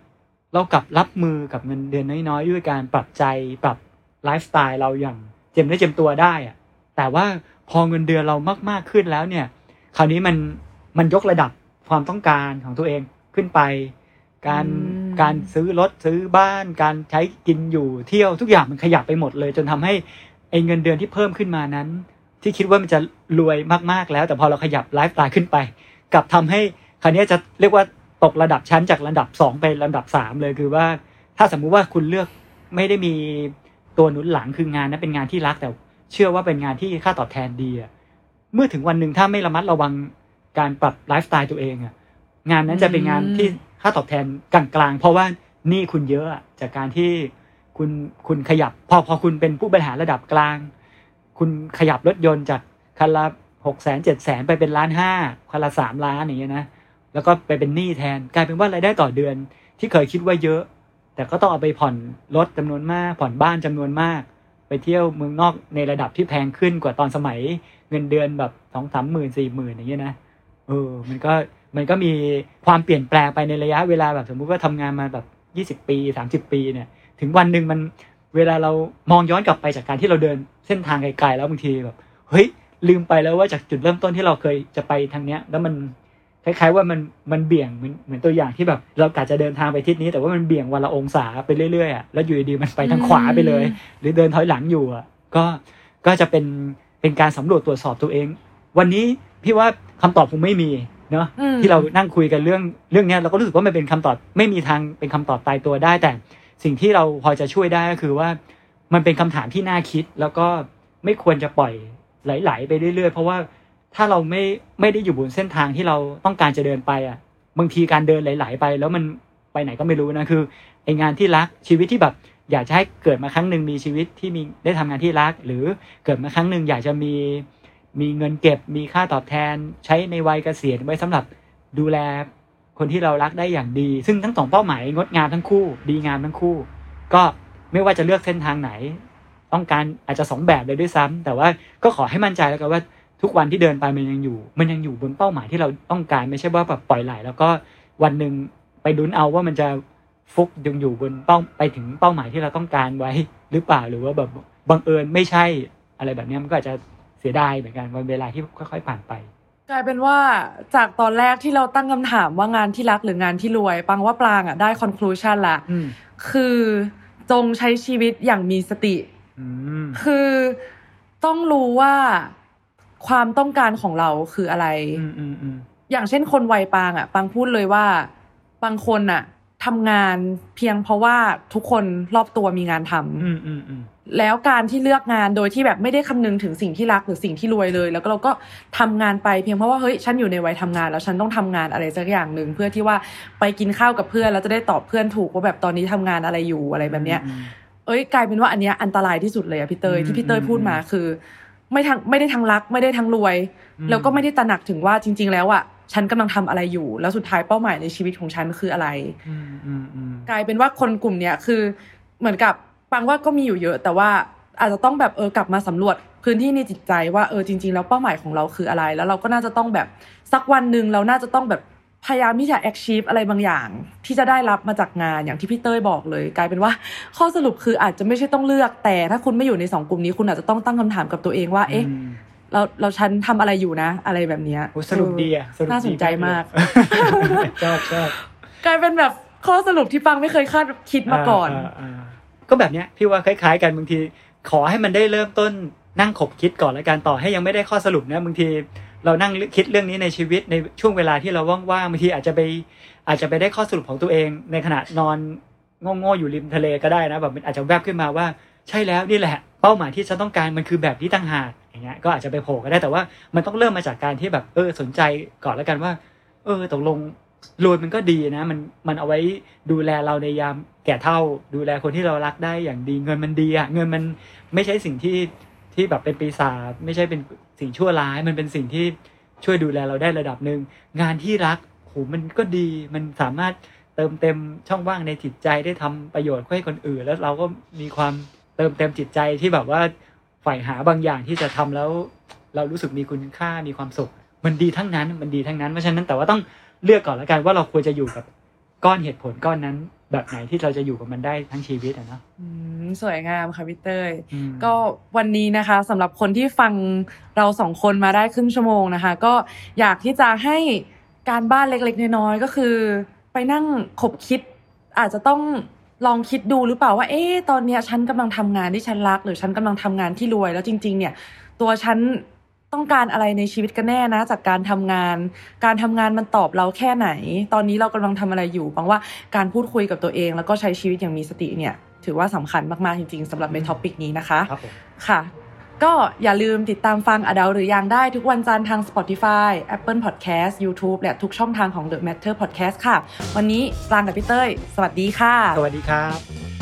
เรากลับรับมือกับเงินเดือนน้อยๆ ด้วยการปรับใจปรับไลฟ์สไตล์เราอย่างเจ็มได้อเจ็มตัวได้อะแต่ว่าพอเงินเดือนเรามากๆขึ้นแล้วเนี่ย คราวนี้มันมันยกระดับความต้องการของตัวเองขึ้นไป การอืม การซื้อรถซื้อบ้าน การใช้กินอยู่เที่ยวทุกอย่างมันขยับไปหมดเลย จนทำให้ไอ้เงินเดือนที่เพิ่มขึ้นมานั้น ที่คิดว่ามันจะรวยมากๆแล้ว แต่พอเราขยับไลฟ์สไตล์ขึ้นไปกลับทำให้คราวนี้จะเรียกว่าตกระดับชั้นจากระดับสองไประดับสามเลยคือว่า ถ้าสมมุติว่าคุณเลือกไม่ได้มีตัวหนุนหลังคืองานนั้นเป็นงานที่รักแต่เชื่อว่าเป็นงานที่ค่าตอบแทนดีอะเมื่อถึงวันหนึ่งถ้าไม่ระมัดระวังการปรับไลฟ์สไตล์ตัวเองอะงานนั้นจะเป็นงานที่ ค่าตอบแทนกลางๆ เพราะว่านี่คุณเยอะอะจากการที่คุณคุณขยับ พอพอคุณเป็นผู้บริหารระดับกลาง คุณขยับรถยนต์จากคันละหกแสนเจ็ดแสนไปเป็นล้านห้าคันละสามล้านอย่างเงี้ยนะแล้วก็ไปเป็นหนี้แทนกลายเป็นว่ารายได้ต่อเดือน ที่เคยคิดว่าเยอะ แต่ก็ต้องเอาไปผ่อนรถจำนวนมาก ผ่อนบ้านจำนวนมาก ไปเที่ยวเมืองนอกในระดับที่แพงขึ้นกว่าตอนสมัยเงินเดือนแบบสองสามหมื่นสี่หมื่นอย่างเงี้ยนะเออมันก็ มันก็มีความเปลี่ยนแปลงไปในระยะเวลาแบบสมมุติว่าทำงานมาแบบยี่สิบปีสามสิบปีเนี่ย ถึงวันหนึ่งมันเวลาเรามองย้อนกลับไปจากการที่เราเดินเส้นทางไกลๆแล้วบางทีแบบเฮ้ยลืมไปแล้วว่าจากจุดเริ่มต้นที่เราเคยจะไปทางเนี้ย แล้วมันคล้ายๆว่ามันมันเบี่ยงเหมือนเหมือนตัวอย่างที่แบบ เรากะจะเดินทางไปทิศนี้ แต่ว่ามันเบี่ยงวันละองศาไปเรื่อยๆอะแล้วอยู่ดีๆมันไปทางขวาไปเลย หรือเดินถอยหลังอยู่อะก็ก็จะเป็นเป็นการสำรวจตรวจสอบตัวเอง วันนี้พี่ว่าคำตอบคงไม่มี เนาะอืมที่เรานั่งคุยกันเรื่องเรื่องเนี้ยเราก็รู้สึกว่ามันเป็นคำตอบ ไม่มีทางเป็นคำตอบตายตัวได้ แต่สิ่งที่เราพอจะช่วยได้ก็คือว่า มันเป็นคำถามที่น่าคิด แล้วก็ไม่ควรจะปล่อยไหลๆไปเรื่อยๆ เพราะว่าถ้าเราไม่ไม่ได้อยู่บนเส้นทางที่เราต้องการจะเดินไปอะ บางทีการเดินไหลๆไป แล้วมันไปไหนก็ไม่รู้นะคือไองานที่รักชีวิตที่แบบอยากจะให้เกิดมาครั้งหนึ่งมีชีวิตที่มีได้ทำงานที่รัก หรือเกิดมาครั้งหนึ่งอยากจะมี มีเงินเก็บมีค่าตอบแทน ใช้ในวัยเกษียณไว้สำหรับดูแลคนที่เรารักได้อย่างดี ซึ่งทั้งสองเป้าหมายงดงามทั้งคู่ ดีงามทั้งคู่ ก็ไม่ว่าจะเลือกเส้นทางไหน ต้องการอาจจะสองแบบเลยด้วยซ้ำแต่ว่าก็ขอให้มั่นใจแล้วกันว่าทุกวันที่เดินไปมันยังอยู่ มันยังอยู่บนเป้าหมายที่เราต้องการไม่ใช่ว่าแบบปล่อยไหลแล้วก็วันหนึ่งไปดุนเอาว่ามันจะฟุกยังอยู่บนเป้าไปถึงเป้าหมายที่เราต้องการไว้หรือเปล่าหรือว่าแบบบังเอิญไม่ใช่อะไรแบบนี้มันก็อาจจะ เสียดายเหมือนกันวันเวลาที่ค่อยๆผ่านไป กลายเป็นว่าจากตอนแรกที่เราตั้งคำถามว่างานที่รักหรืองานที่รวย ปังว่าปลางอะได้ conclusion ละอืมคือจงใช้ชีวิตอย่างมีสติอืมคือต้องรู้ว่าความต้องการของเราคืออะไรอืมอืมอืมอย่างเช่นคนวัยปางอะปางพูดเลยว่าบางคนอะ ทำงานเพียงเพราะว่าทุกคนรอบตัวมีงานทำอืมอืมอืมแล้วการที่เลือกงานโดยที่แบบไม่ได้คำนึงถึงสิ่งที่รักหรือสิ่งที่รวยเลย แล้วก็เราก็ทำงานไปเพียงเพราะว่าเฮ้ยฉันอยู่ในวัยทำงาน แล้วฉันต้องทำงานอะไรสักอย่างหนึ่งเพื่อที่ว่าไปกินข้าวกับเพื่อนแล้วจะได้ตอบเพื่อนถูกว่าแบบตอนนี้ทำงานอะไรอยู่อะไรแบบเนี้ยอืมเอ้ยกลายเป็นว่าอันเนี้ยอันตรายที่สุดเลยอะพี่เตยอืมที่พี่เตยอืมพูดมาคือ ไม่ทั้งไม่ได้ทั้งรัก ไม่ได้ทั้งรวยอืมแล้วก็ไม่ได้ตระหนักถึงว่าจริง ๆ แล้วอะ ฉันกำลังทำอะไรอยู่ แล้วสุดท้ายเป้าหมายในชีวิตของฉันคืออะไรอืมอืมอืมกลายเป็นว่าคนกลุ่มเนี้ยคือเหมือนกับปังว่าก็มีอยู่เยอะ แต่ว่าอาจจะต้องแบบเออกลับมาสำรวจพื้นที่ในจิตใจว่าเออจริง ๆ แล้วเป้าหมายของเราคืออะไร แล้วเราก็น่าจะต้องแบบสักวันหนึ่งเราน่าจะต้องแบบพยายามที่จะ achieve อะไรบางอย่าง ที่จะได้รับมาจากงานอย่างที่พี่เต้ยบอกเลย กลายเป็นว่า ข้อสรุปคืออาจจะไม่ใช่ต้องเลือกแต่ถ้าคุณไม่อยู่ในสองกลุ่มนี้คุณอาจจะต้องตั้งคำถามกับตัวเองว่า เอ๊ะม เราเราฉันทำอะไรอยู่นะ อะไรแบบเนี้ยโอ้สรุปดีอะสรุปดีน่าสนใจมากชอบชอบกลายเป็นแบบข้อสรุปที่ปังไม่เคยคาดคิดมาก่อนาาาก็แบบเนี้ยพี่ว่าคล้าย ๆ กันบางที ขอให้มันได้เริ่มต้นนั่งขบคิดก่อนแล้วกันต่อให้ยังไม่ได้ข้อสรุปนะบางทีเรานั่งคิดเรื่องนี้ในชีวิตในช่วงเวลาที่เราว่างๆบางทีอาจจะไปอาจจะไปได้ข้อสรุปของตัวเอง ในขณะนอนโง่ๆอยู่ริมทะเลก็ได้นะแบบมันอาจจะแวบขึ้นมาว่า ใช่แล้วนี่แหละ เป้าหมายที่ฉันต้องการมันคือแบบนี้ตั้งหากอย่าง เงี้ยก็อาจจะไปโผล่ก็ได้แต่ว่ามันต้องเริ่มมาจากการที่แบบเออสนใจก่อนแล้วกันว่า เออตกลงรวยมันก็ดีนะ มันมันเอาไว้ดูแลเราในยามแก่เท่า ดูแลคนที่เรารักได้อย่างดีเงินมันดีอะเงินมันไม่ใช่สิ่งที่ที่แบบเป็นปีศาจไม่ใช่เป็นสิ่งชั่วร้าย มันเป็นสิ่งที่ช่วยดูแลเราได้ระดับหนึ่งงานที่รักโหมันก็ดีมันสามารถเติมเต็มช่องว่างในจิตใจได้ทำประโยชน์ให้คนอื่น แล้วเราก็มีความเติมเต็มจิตใจที่แบบว่า ใฝ่หาบางอย่างที่จะทำแล้ว เรารู้สึกมีคุณค่ามีความสุข มันดีทั้งนั้นมันดีทั้งนั้นเพราะฉะนั้นแต่ว่าต้องเลือกก่อนแล้วกันว่าเราควรจะอยู่กับก้อนเหตุผลก้อนนั้น แบบไหนที่เราจะอยู่กับมันได้ทั้งชีวิตอะเนาะอืมสวยงามค่ะพี่เต้ยอืมก็วันนี้นะคะสำหรับคนที่ฟังเราสองคนมาได้ครึ่งชั่วโมงนะคะ ก็อยากที่จะให้การบ้านเล็กๆน้อยๆก็คือ ไปนั่งขบคิดอาจจะต้อง ลองคิดดูหรือเปล่าว่า เอ๊ะตอนเนี้ยฉันกำลังทำงานที่ฉันรัก หรือฉันกำลังทำงานที่รวย แล้วจริง ๆ เนี่ย ตัวฉันต้องการอะไรในชีวิตกันแน่นะ จากการทำงาน การทำงานมันตอบเราแค่ไหน ตอนนี้เรากำลังทำอะไรอยู่ปรางว่าการพูดคุยกับตัวเอง แล้วก็ใช้ชีวิตอย่างมีสติเนี่ย ถือว่าสำคัญมากๆจริงๆสำหรับใน topic นี้นะคะครับผมค่ะ ก็อย่าลืมติดตามฟังอดาหรือยังได้ทุกวันจันทร์ทาง Spotify Apple Podcast YouTube และทุกช่องทางของ The Matter Podcast ค่ะ วันนี้ปรางกับพี่เต้ย สวัสดีค่ะ สวัสดีครับ